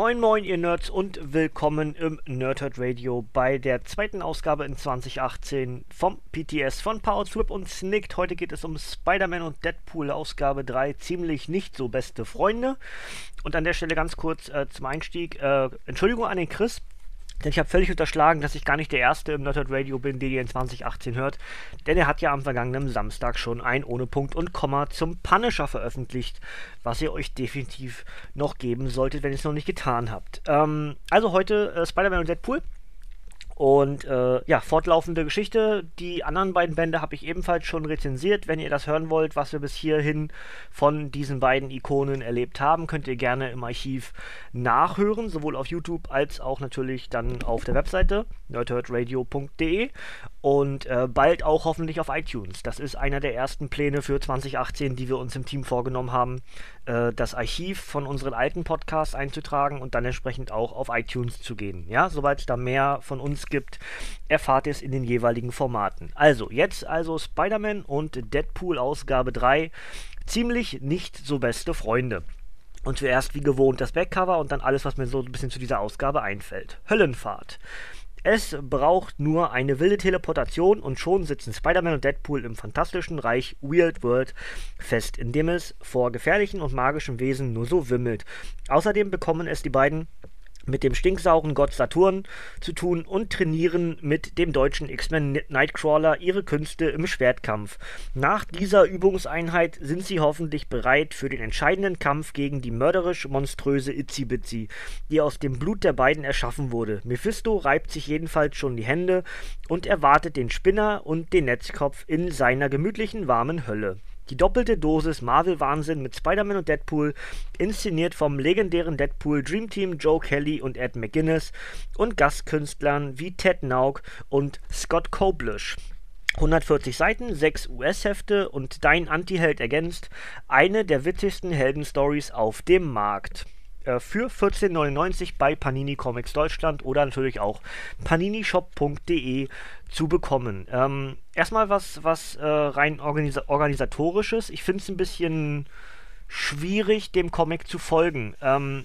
Moin Moin ihr Nerds und willkommen im Nerdhurt Radio bei der zweiten Ausgabe in 2018 vom PTS von Power Trip und Snicked. Heute geht es um Spider-Man und Deadpool Ausgabe 3, ziemlich nicht so beste Freunde. Und an der Stelle ganz kurz äh, zum Einstieg, äh, Entschuldigung an den Chris, denn ich habe völlig unterschlagen, dass ich gar nicht der Erste im Nerdhurt Radio bin, der in 2018 hört. Denn er hat ja am vergangenen Samstag schon ein ohne Punkt und Komma zum Punisher veröffentlicht, was ihr euch definitiv noch geben solltet, wenn ihr es noch nicht getan habt. Ähm, also heute äh, Spider-Man und Deadpool. Und äh, ja, fortlaufende Geschichte. Die anderen beiden Bände habe ich ebenfalls schon rezensiert. Wenn ihr das hören wollt, was wir bis hierhin von diesen beiden Ikonen erlebt haben, könnt ihr gerne im Archiv nachhören, sowohl auf YouTube als auch natürlich dann auf der Webseite nerdherdradio.de und äh, bald auch hoffentlich auf iTunes. Das ist einer der ersten Pläne für 2018, die wir uns im Team vorgenommen haben, äh, das Archiv von unseren alten Podcasts einzutragen und dann entsprechend auch auf iTunes zu gehen. Ja, sobald es da mehr von uns gibt, erfahrt ihr es in den jeweiligen Formaten. Also, jetzt also Spider-Man und Deadpool Ausgabe 3. Ziemlich nicht so beste Freunde. Und zuerst wie gewohnt das Backcover und dann alles, was mir so ein bisschen zu dieser Ausgabe einfällt. Höllenfahrt. Es braucht nur eine wilde Teleportation und schon sitzen Spider-Man und Deadpool im fantastischen Reich Weird World fest, in dem es vor gefährlichen und magischen Wesen nur so wimmelt. Außerdem bekommen es die beiden mit dem stinksauren Gott Saturn zu tun und trainieren mit dem deutschen X-Men Nightcrawler ihre Künste im Schwertkampf. Nach dieser Übungseinheit sind sie hoffentlich bereit für den entscheidenden Kampf gegen die mörderisch monströse Itzy Bitsy, die aus dem Blut der beiden erschaffen wurde. Mephisto reibt sich jedenfalls schon die Hände und erwartet den Spinner und den Netzkopf in seiner gemütlichen warmen Hölle. Die doppelte Dosis Marvel-Wahnsinn mit Spider-Man und Deadpool, inszeniert vom legendären Deadpool Dream Team Joe Kelly und Ed McGuinness und Gastkünstlern wie Ted Naug und Scott Koblish. 140 Seiten, 6 US-Hefte und Dein Anti-Held ergänzt, eine der witzigsten Heldenstories auf dem Markt äh, für 14,99 bei Panini Comics Deutschland oder natürlich auch paninishop.de zu bekommen. Ähm, erstmal was, was äh, rein organisa organisatorisches. Ich finde es ein bisschen schwierig, dem Comic zu folgen. Ähm,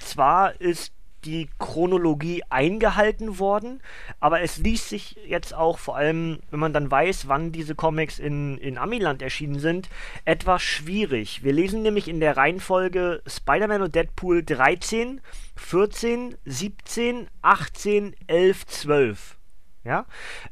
zwar ist die Chronologie eingehalten worden, aber es ließ sich jetzt auch, vor allem wenn man dann weiß, wann diese Comics in, in Amiland erschienen sind, etwas schwierig. Wir lesen nämlich in der Reihenfolge Spider-Man und Deadpool 13, 14, 17, 18, 11, 12. Ja?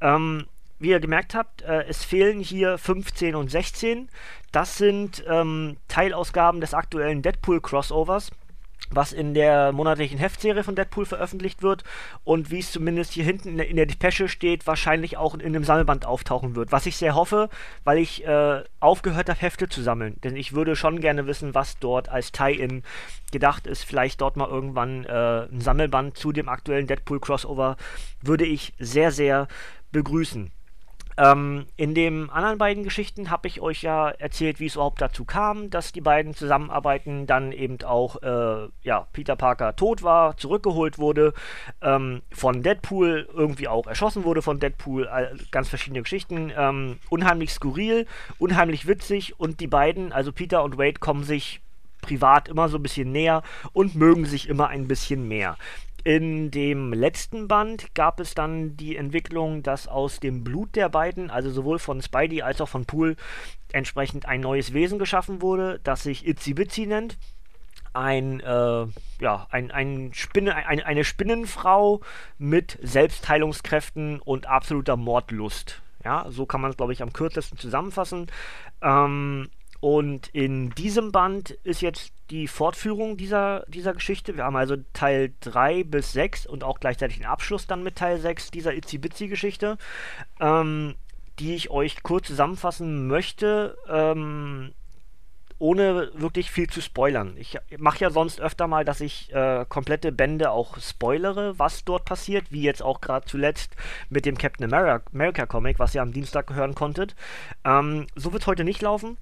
Ähm, wie ihr gemerkt habt, äh, es fehlen hier 15 und 16. Das sind ähm, Teilausgaben des aktuellen Deadpool-Crossovers was in der monatlichen Heftserie von Deadpool veröffentlicht wird und wie es zumindest hier hinten in der, in der Depesche steht, wahrscheinlich auch in, in einem Sammelband auftauchen wird. Was ich sehr hoffe, weil ich äh, aufgehört habe, Hefte zu sammeln. Denn ich würde schon gerne wissen, was dort als Tie-In gedacht ist. Vielleicht dort mal irgendwann äh, ein Sammelband zu dem aktuellen Deadpool-Crossover würde ich sehr, sehr begrüßen. Ähm, in den anderen beiden Geschichten habe ich euch ja erzählt, wie es überhaupt dazu kam, dass die beiden zusammenarbeiten, dann eben auch äh, ja, Peter Parker tot war, zurückgeholt wurde, ähm, von Deadpool irgendwie auch erschossen wurde von Deadpool, äh, ganz verschiedene Geschichten, ähm, unheimlich skurril, unheimlich witzig und die beiden, also Peter und Wade, kommen sich privat immer so ein bisschen näher und mögen sich immer ein bisschen mehr. In dem letzten Band gab es dann die Entwicklung, dass aus dem Blut der beiden, also sowohl von Spidey als auch von Pool, entsprechend ein neues Wesen geschaffen wurde, das sich Itzy Bitsy nennt. Ein, äh, ja, ein, ein Spinne, ein, eine Spinnenfrau mit Selbstheilungskräften und absoluter Mordlust. Ja, so kann man es, glaube ich, am kürzesten zusammenfassen. Ähm, und in diesem Band ist jetzt die Fortführung dieser, dieser Geschichte. Wir haben also Teil 3 bis 6 und auch gleichzeitig den Abschluss dann mit Teil 6 dieser Itzy Bitsy Geschichte, ähm, die ich euch kurz zusammenfassen möchte. Ähm, ohne wirklich viel zu spoilern. Ich mache ja sonst öfter mal, dass ich äh, komplette Bände auch spoilere, was dort passiert, wie jetzt auch gerade zuletzt mit dem Captain America, America, Comic, was ihr am Dienstag hören konntet. Ähm, so wird es heute nicht laufen.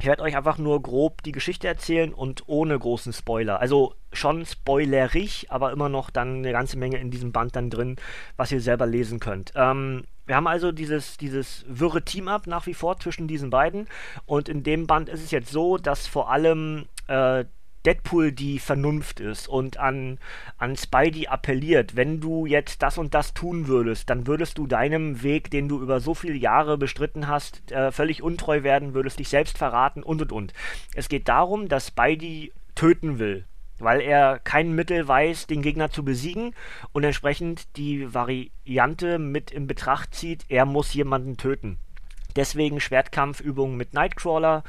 Ich werde euch einfach nur grob die Geschichte erzählen und ohne großen Spoiler. Also schon spoilerig, aber immer noch dann eine ganze Menge in diesem Band dann drin, was ihr selber lesen könnt. Ähm, wir haben also dieses, dieses wirre Team-Up nach wie vor zwischen diesen beiden. Und in dem Band ist es jetzt so, dass vor allem äh, Deadpool die Vernunft ist und an, an Spidey appelliert, wenn du jetzt das und das tun würdest, dann würdest du deinem Weg, den du über so viele Jahre bestritten hast, äh, völlig untreu werden, würdest dich selbst verraten und und und. Es geht darum, dass Spidey töten will, weil er kein Mittel weiß, den Gegner zu besiegen und entsprechend die Variante mit in Betracht zieht, er muss jemanden töten. Deswegen Schwertkampfübungen mit Nightcrawler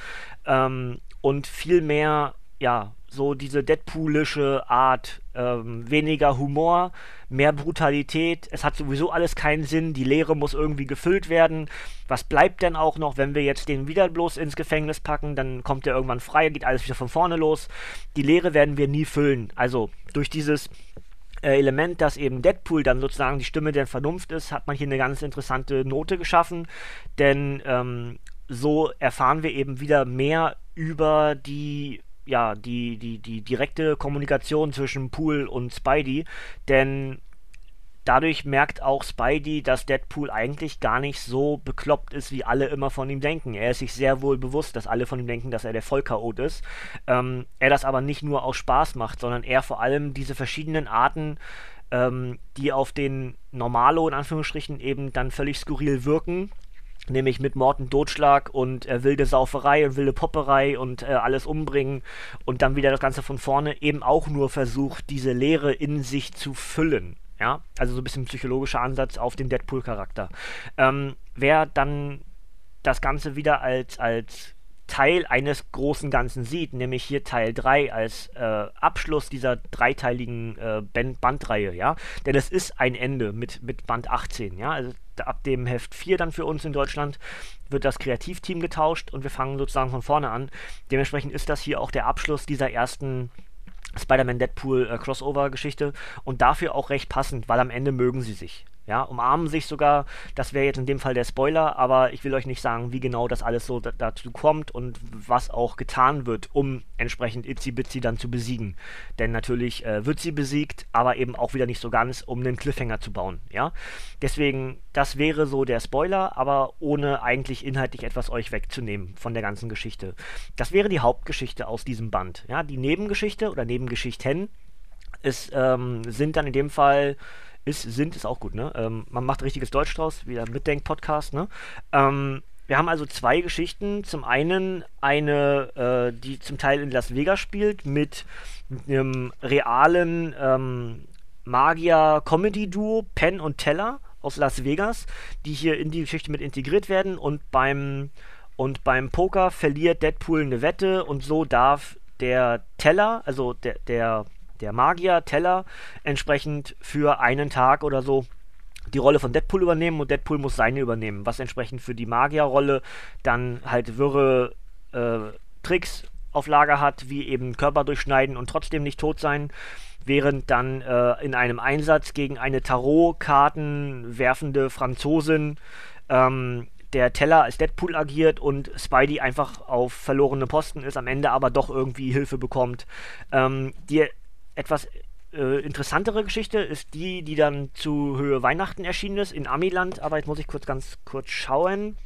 ähm, und viel mehr ja, so diese Deadpoolische Art, ähm, weniger Humor, mehr Brutalität. Es hat sowieso alles keinen Sinn. Die Leere muss irgendwie gefüllt werden. Was bleibt denn auch noch, wenn wir jetzt den wieder bloß ins Gefängnis packen? Dann kommt er irgendwann frei, geht alles wieder von vorne los. Die Leere werden wir nie füllen. Also durch dieses äh, Element, dass eben Deadpool dann sozusagen die Stimme der Vernunft ist, hat man hier eine ganz interessante Note geschaffen. Denn ähm, so erfahren wir eben wieder mehr über die ja, die, die, die direkte Kommunikation zwischen Pool und Spidey, denn dadurch merkt auch Spidey, dass Deadpool eigentlich gar nicht so bekloppt ist, wie alle immer von ihm denken. Er ist sich sehr wohl bewusst, dass alle von ihm denken, dass er der Vollchaot ist. Ähm, er das aber nicht nur aus Spaß macht, sondern er vor allem diese verschiedenen Arten, ähm, die auf den Normalo in Anführungsstrichen eben dann völlig skurril wirken, nämlich mit Mord und Totschlag und äh, wilde Sauferei und wilde Popperei und äh, alles umbringen und dann wieder das Ganze von vorne eben auch nur versucht, diese Leere in sich zu füllen. Ja, also so ein bisschen psychologischer Ansatz auf den Deadpool-Charakter. Ähm, wer dann das Ganze wieder als, als Teil eines großen Ganzen sieht, nämlich hier Teil 3 als äh, Abschluss dieser dreiteiligen äh, Band Bandreihe, ja. Denn es ist ein Ende mit, mit Band 18, ja. Also ab dem Heft 4 dann für uns in Deutschland wird das Kreativteam getauscht und wir fangen sozusagen von vorne an. Dementsprechend ist das hier auch der Abschluss dieser ersten Spider-Man Deadpool äh, Crossover Geschichte und dafür auch recht passend, weil am Ende mögen sie sich ja, umarmen sich sogar. Das wäre jetzt in dem Fall der Spoiler, aber ich will euch nicht sagen, wie genau das alles so dazu kommt und was auch getan wird, um entsprechend Itzy Bitsy dann zu besiegen. Denn natürlich äh, wird sie besiegt, aber eben auch wieder nicht so ganz, um einen Cliffhanger zu bauen, ja. Deswegen, das wäre so der Spoiler, aber ohne eigentlich inhaltlich etwas euch wegzunehmen von der ganzen Geschichte. Das wäre die Hauptgeschichte aus diesem Band, ja. Die Nebengeschichte oder Nebengeschichten ist, ähm, sind dann in dem Fall ist, sind, ist auch gut, ne? Ähm, man macht richtiges Deutsch draus, wie der Mitdenk-Podcast, ne? Ähm, wir haben also zwei Geschichten. Zum einen eine, äh, die zum Teil in Las Vegas spielt, mit einem realen ähm, Magier-Comedy-Duo, Penn und Teller aus Las Vegas, die hier in die Geschichte mit integriert werden und beim und beim Poker verliert Deadpool eine Wette und so darf der Teller, also der, der der Magier Teller entsprechend für einen Tag oder so die Rolle von Deadpool übernehmen und Deadpool muss seine übernehmen, was entsprechend für die Magierrolle dann halt wirre äh, Tricks auf Lager hat, wie eben Körper durchschneiden und trotzdem nicht tot sein, während dann äh, in einem Einsatz gegen eine Tarotkarten werfende Franzosin ähm, der Teller als Deadpool agiert und Spidey einfach auf verlorene Posten ist, am Ende aber doch irgendwie Hilfe bekommt. Ähm, die etwas äh, interessantere Geschichte ist die, die dann zu Höhe Weihnachten erschienen ist in Amiland. Aber jetzt muss ich kurz ganz kurz schauen.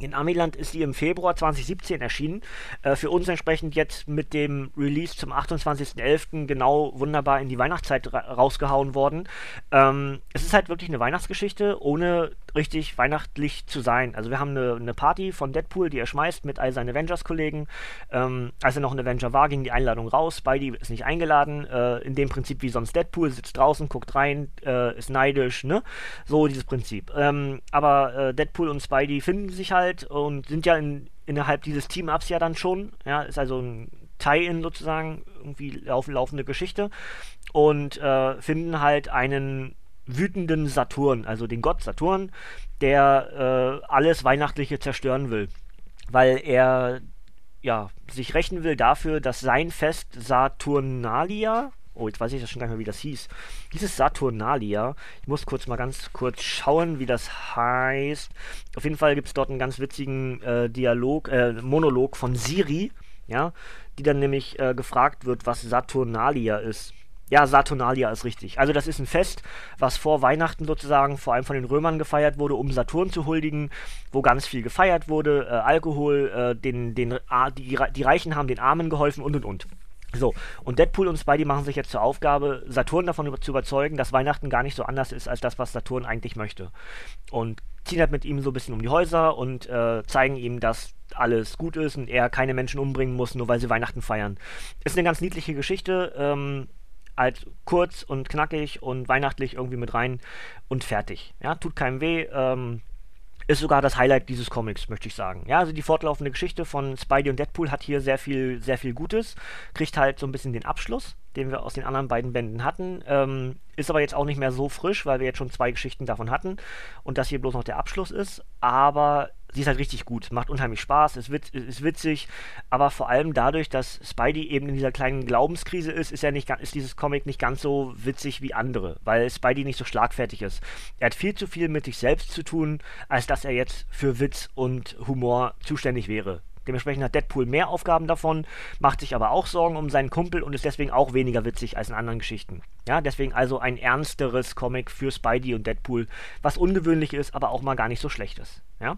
In Amiland ist sie im Februar 2017 erschienen. Äh, für uns entsprechend jetzt mit dem Release zum 28.11. genau wunderbar in die Weihnachtszeit ra rausgehauen worden. Ähm, es ist halt wirklich eine Weihnachtsgeschichte, ohne richtig weihnachtlich zu sein. Also wir haben eine, eine Party von Deadpool, die er schmeißt mit all seinen Avengers-Kollegen. Ähm, als er noch ein Avenger war, ging die Einladung raus. Spidey ist nicht eingeladen. Äh, in dem Prinzip wie sonst Deadpool, sitzt draußen, guckt rein, äh, ist neidisch, ne? So dieses Prinzip. Ähm, aber äh, Deadpool und Spidey finden sich halt und sind ja in, innerhalb dieses Team-Ups ja dann schon. Ja, ist also ein Tie-In sozusagen, irgendwie laufen, laufende Geschichte. Und äh, finden halt einen wütenden Saturn, also den Gott Saturn, der äh, alles Weihnachtliche zerstören will. Weil er ja, sich rächen will dafür, dass sein Fest Saturnalia, oh, jetzt weiß ich das schon gar nicht mehr, wie das hieß, dieses Saturnalia, ich muss kurz mal ganz kurz schauen, wie das heißt. Auf jeden Fall gibt es dort einen ganz witzigen äh, Dialog, äh, Monolog von Siri, ja, die dann nämlich äh, gefragt wird, was Saturnalia ist. Ja, Saturnalia ist richtig. Also das ist ein Fest, was vor Weihnachten sozusagen vor allem von den Römern gefeiert wurde, um Saturn zu huldigen, wo ganz viel gefeiert wurde, äh, Alkohol, äh, den, den, die, die Reichen haben den Armen geholfen und und und. So, und Deadpool und Spidey machen sich jetzt zur Aufgabe, Saturn davon über zu überzeugen, dass Weihnachten gar nicht so anders ist als das, was Saturn eigentlich möchte. Und ziehen halt mit ihm so ein bisschen um die Häuser und äh, zeigen ihm, dass alles gut ist und er keine Menschen umbringen muss, nur weil sie Weihnachten feiern. Ist eine ganz niedliche Geschichte. Ähm, halt kurz und knackig und weihnachtlich irgendwie mit rein und fertig. Ja, tut keinem weh. Ähm, ist sogar das Highlight dieses Comics, möchte ich sagen. Ja, also die fortlaufende Geschichte von Spidey und Deadpool hat hier sehr viel, sehr viel Gutes. Kriegt halt so ein bisschen den Abschluss, den wir aus den anderen beiden Bänden hatten. Ähm, ist aber jetzt auch nicht mehr so frisch, weil wir jetzt schon zwei Geschichten davon hatten und das hier bloß noch der Abschluss ist. Aber sie ist halt richtig gut, macht unheimlich Spaß, ist, witz, ist witzig, aber vor allem dadurch, dass Spidey eben in dieser kleinen Glaubenskrise ist, ist, er nicht, ist dieses Comic nicht ganz so witzig wie andere, weil Spidey nicht so schlagfertig ist. Er hat viel zu viel mit sich selbst zu tun, als dass er jetzt für Witz und Humor zuständig wäre. Dementsprechend hat Deadpool mehr Aufgaben davon, macht sich aber auch Sorgen um seinen Kumpel und ist deswegen auch weniger witzig als in anderen Geschichten. Ja, deswegen also ein ernsteres Comic für Spidey und Deadpool, was ungewöhnlich ist, aber auch mal gar nicht so schlecht ist. Ja,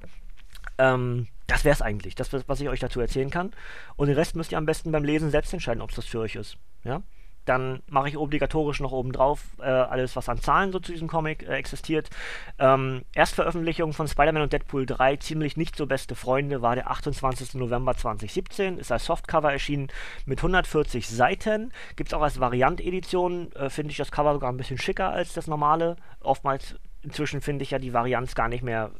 ähm, das wäre es eigentlich, das, was ich euch dazu erzählen kann. Und den Rest müsst ihr am besten beim Lesen selbst entscheiden, ob es das für euch ist. Ja? Dann mache ich obligatorisch noch obendrauf äh, alles, was an Zahlen so zu diesem Comic äh, existiert. Ähm, Erstveröffentlichung von Spider-Man und Deadpool 3, ziemlich nicht so beste Freunde, war der 28. November 2017. Ist als Softcover erschienen mit 140 Seiten. Gibt es auch als Variant-Edition. Äh, finde ich das Cover sogar ein bisschen schicker als das normale. Oftmals inzwischen finde ich ja die Varianz gar nicht mehr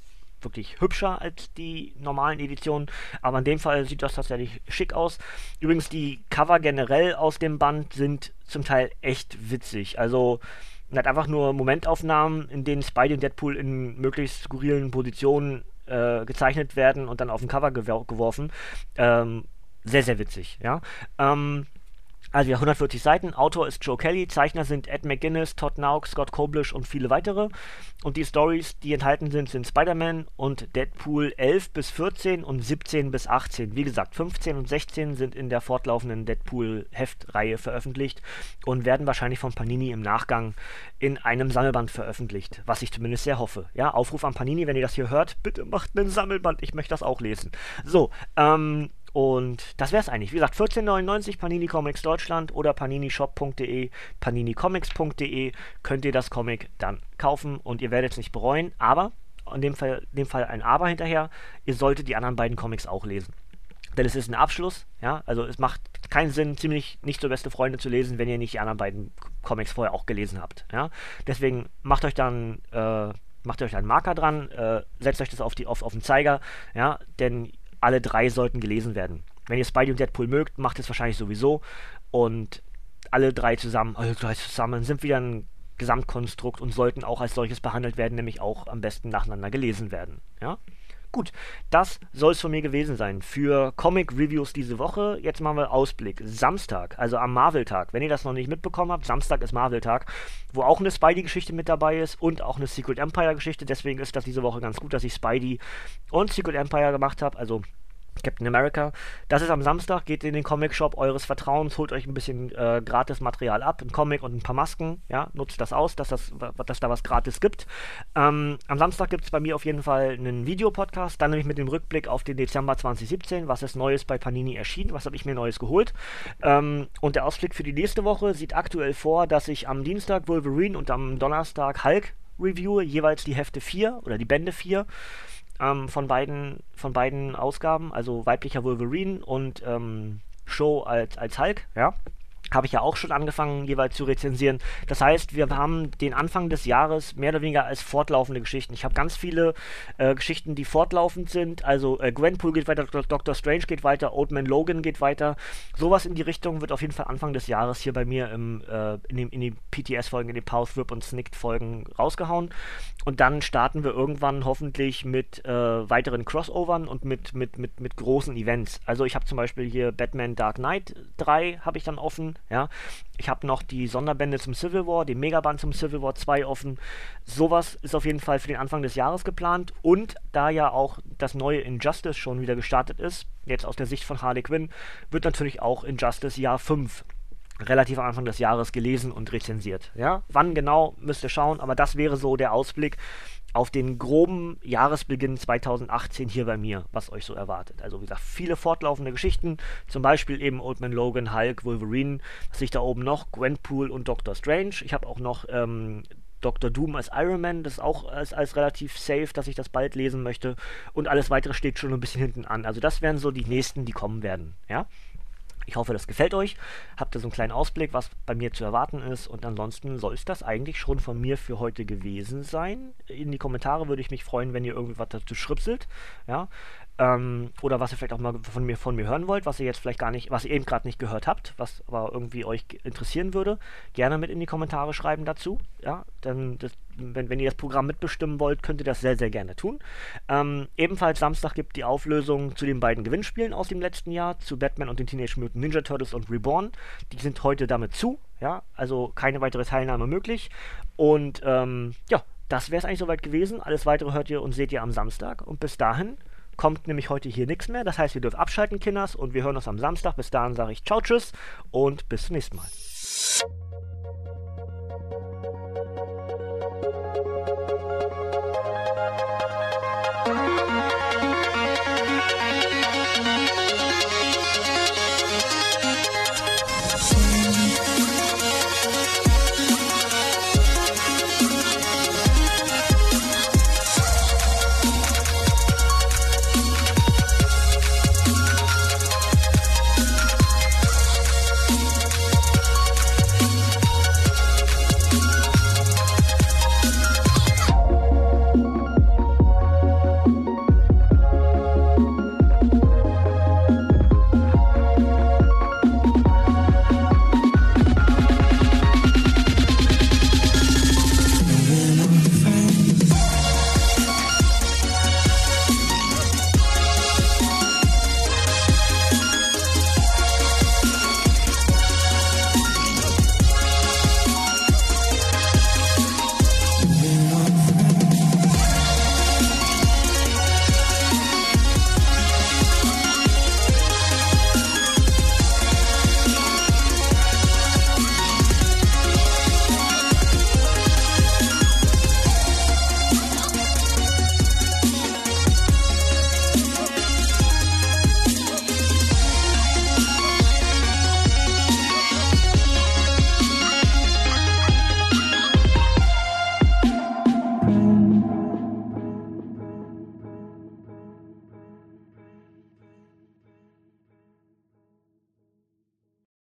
wirklich hübscher als die normalen Editionen, aber in dem Fall sieht das tatsächlich schick aus. Übrigens, die Cover generell aus dem Band sind zum Teil echt witzig. Also, man hat einfach nur Momentaufnahmen, in denen Spidey und Deadpool in möglichst skurrilen Positionen äh, gezeichnet werden und dann auf dem Cover geworfen. Ähm, sehr, sehr witzig, ja. Ähm, also ja, 140 Seiten. Autor ist Joe Kelly, Zeichner sind Ed McGuinness, Todd Nauk, Scott Koblish und viele weitere. Und die Stories, die enthalten sind, sind Spider-Man und Deadpool 11 bis 14 und 17 bis 18. Wie gesagt, 15 und 16 sind in der fortlaufenden Deadpool-Heftreihe veröffentlicht und werden wahrscheinlich von Panini im Nachgang in einem Sammelband veröffentlicht, was ich zumindest sehr hoffe. Ja, Aufruf an Panini, wenn ihr das hier hört, bitte macht einen Sammelband, ich möchte das auch lesen. So, ähm, und das wäre es eigentlich. Wie gesagt, 14,99 Panini Comics Deutschland oder paninishop.de, paninicomics.de könnt ihr das Comic dann kaufen und ihr werdet es nicht bereuen. Aber, in dem Fall, in dem Fall ein Aber hinterher, ihr solltet die anderen beiden Comics auch lesen. Denn es ist ein Abschluss, ja, also es macht keinen Sinn, ziemlich nicht so beste Freunde zu lesen, wenn ihr nicht die anderen beiden Comics vorher auch gelesen habt, ja. Deswegen macht euch dann, äh, macht euch einen Marker dran, äh, setzt euch das auf, die, auf, auf den Zeiger, ja, denn alle drei sollten gelesen werden. Wenn ihr Spidey und Deadpool mögt, macht es wahrscheinlich sowieso. Und alle drei zusammen, alle drei zusammen sind wieder ein Gesamtkonstrukt und sollten auch als solches behandelt werden, nämlich auch am besten nacheinander gelesen werden. Ja? Gut, das soll es von mir gewesen sein für Comic Reviews diese Woche. Jetzt machen wir Ausblick. Samstag, also am Marvel-Tag. Wenn ihr das noch nicht mitbekommen habt, Samstag ist Marvel-Tag, wo auch eine Spidey-Geschichte mit dabei ist und auch eine Secret Empire-Geschichte. Deswegen ist das diese Woche ganz gut, dass ich Spidey und Secret Empire gemacht habe. Also Captain America. Das ist am Samstag, geht in den Comic-Shop eures Vertrauens, holt euch ein bisschen äh, gratis Material ab, ein Comic und ein paar Masken, ja, nutzt das aus, dass, das, dass da was gratis gibt. Ähm, am Samstag gibt es bei mir auf jeden Fall einen Videopodcast, dann nämlich mit dem Rückblick auf den Dezember 2017, was ist Neues bei Panini erschienen, was habe ich mir Neues geholt. Ähm, und der Ausblick für die nächste Woche sieht aktuell vor, dass ich am Dienstag Wolverine und am Donnerstag Hulk reviewe, jeweils die Hefte 4 oder die Bände 4 ähm, von, beiden, von beiden Ausgaben, also weiblicher Wolverine und ähm, Show als, als Hulk, ja. Habe ich ja auch schon angefangen, jeweils zu rezensieren. Das heißt, wir haben den Anfang des Jahres mehr oder weniger als fortlaufende Geschichten. Ich habe ganz viele äh, Geschichten, die fortlaufend sind. Also äh, Gwenpool geht weiter, Doctor Strange geht weiter, Old Man Logan geht weiter. Sowas in die Richtung wird auf jeden Fall Anfang des Jahres hier bei mir im, äh, in, den, in den PTS-Folgen, in den Pause Whip und Snicked-Folgen rausgehauen. Und dann starten wir irgendwann hoffentlich mit äh, weiteren Crossovern und mit, mit, mit, mit großen Events. Also ich habe zum Beispiel hier Batman Dark Knight 3 habe ich dann offen. Ja, ich habe noch die Sonderbände zum Civil War, den Megaband zum Civil War 2 offen. Sowas ist auf jeden Fall für den Anfang des Jahres geplant. Und da ja auch das neue Injustice schon wieder gestartet ist, jetzt aus der Sicht von Harley Quinn, wird natürlich auch Injustice Jahr 5 relativ Anfang des Jahres gelesen und rezensiert. Ja? Wann genau, müsst ihr schauen, aber das wäre so der Ausblick auf den groben Jahresbeginn 2018 hier bei mir, was euch so erwartet. Also wie gesagt, viele fortlaufende Geschichten, zum Beispiel eben Old Man Logan, Hulk, Wolverine, was ich da oben noch, Gwenpool und Doctor Strange. Ich habe auch noch ähm, Dr. Doom als Iron Man, das ist auch als, als relativ safe, dass ich das bald lesen möchte. Und alles weitere steht schon ein bisschen hinten an. Also das wären so die nächsten, die kommen werden. Ja. Ich hoffe, das gefällt euch. Habt ihr so einen kleinen Ausblick, was bei mir zu erwarten ist. Und ansonsten soll es das eigentlich schon von mir für heute gewesen sein. In die Kommentare würde ich mich freuen, wenn ihr irgendwie was dazu schripselt. Ja. Ähm, oder was ihr vielleicht auch mal von mir, von mir hören wollt, was ihr jetzt vielleicht gar nicht, was ihr eben gerade nicht gehört habt, was aber irgendwie euch interessieren würde, gerne mit in die Kommentare schreiben dazu. Ja, dann, das, wenn, wenn ihr das Programm mitbestimmen wollt, könnt ihr das sehr, sehr gerne tun. Ähm, ebenfalls Samstag gibt die Auflösung zu den beiden Gewinnspielen aus dem letzten Jahr, zu Batman und den Teenage Mutant Ninja Turtles und Reborn. Die sind heute damit zu, ja, also keine weitere Teilnahme möglich. Und ähm, ja, das wäre es eigentlich soweit gewesen. Alles weitere hört ihr und seht ihr am Samstag. Und bis dahin kommt nämlich heute hier nichts mehr. Das heißt, ihr dürft abschalten, Kinders, und wir hören uns am Samstag. Bis dahin sage ich ciao, tschüss und bis zum nächsten Mal.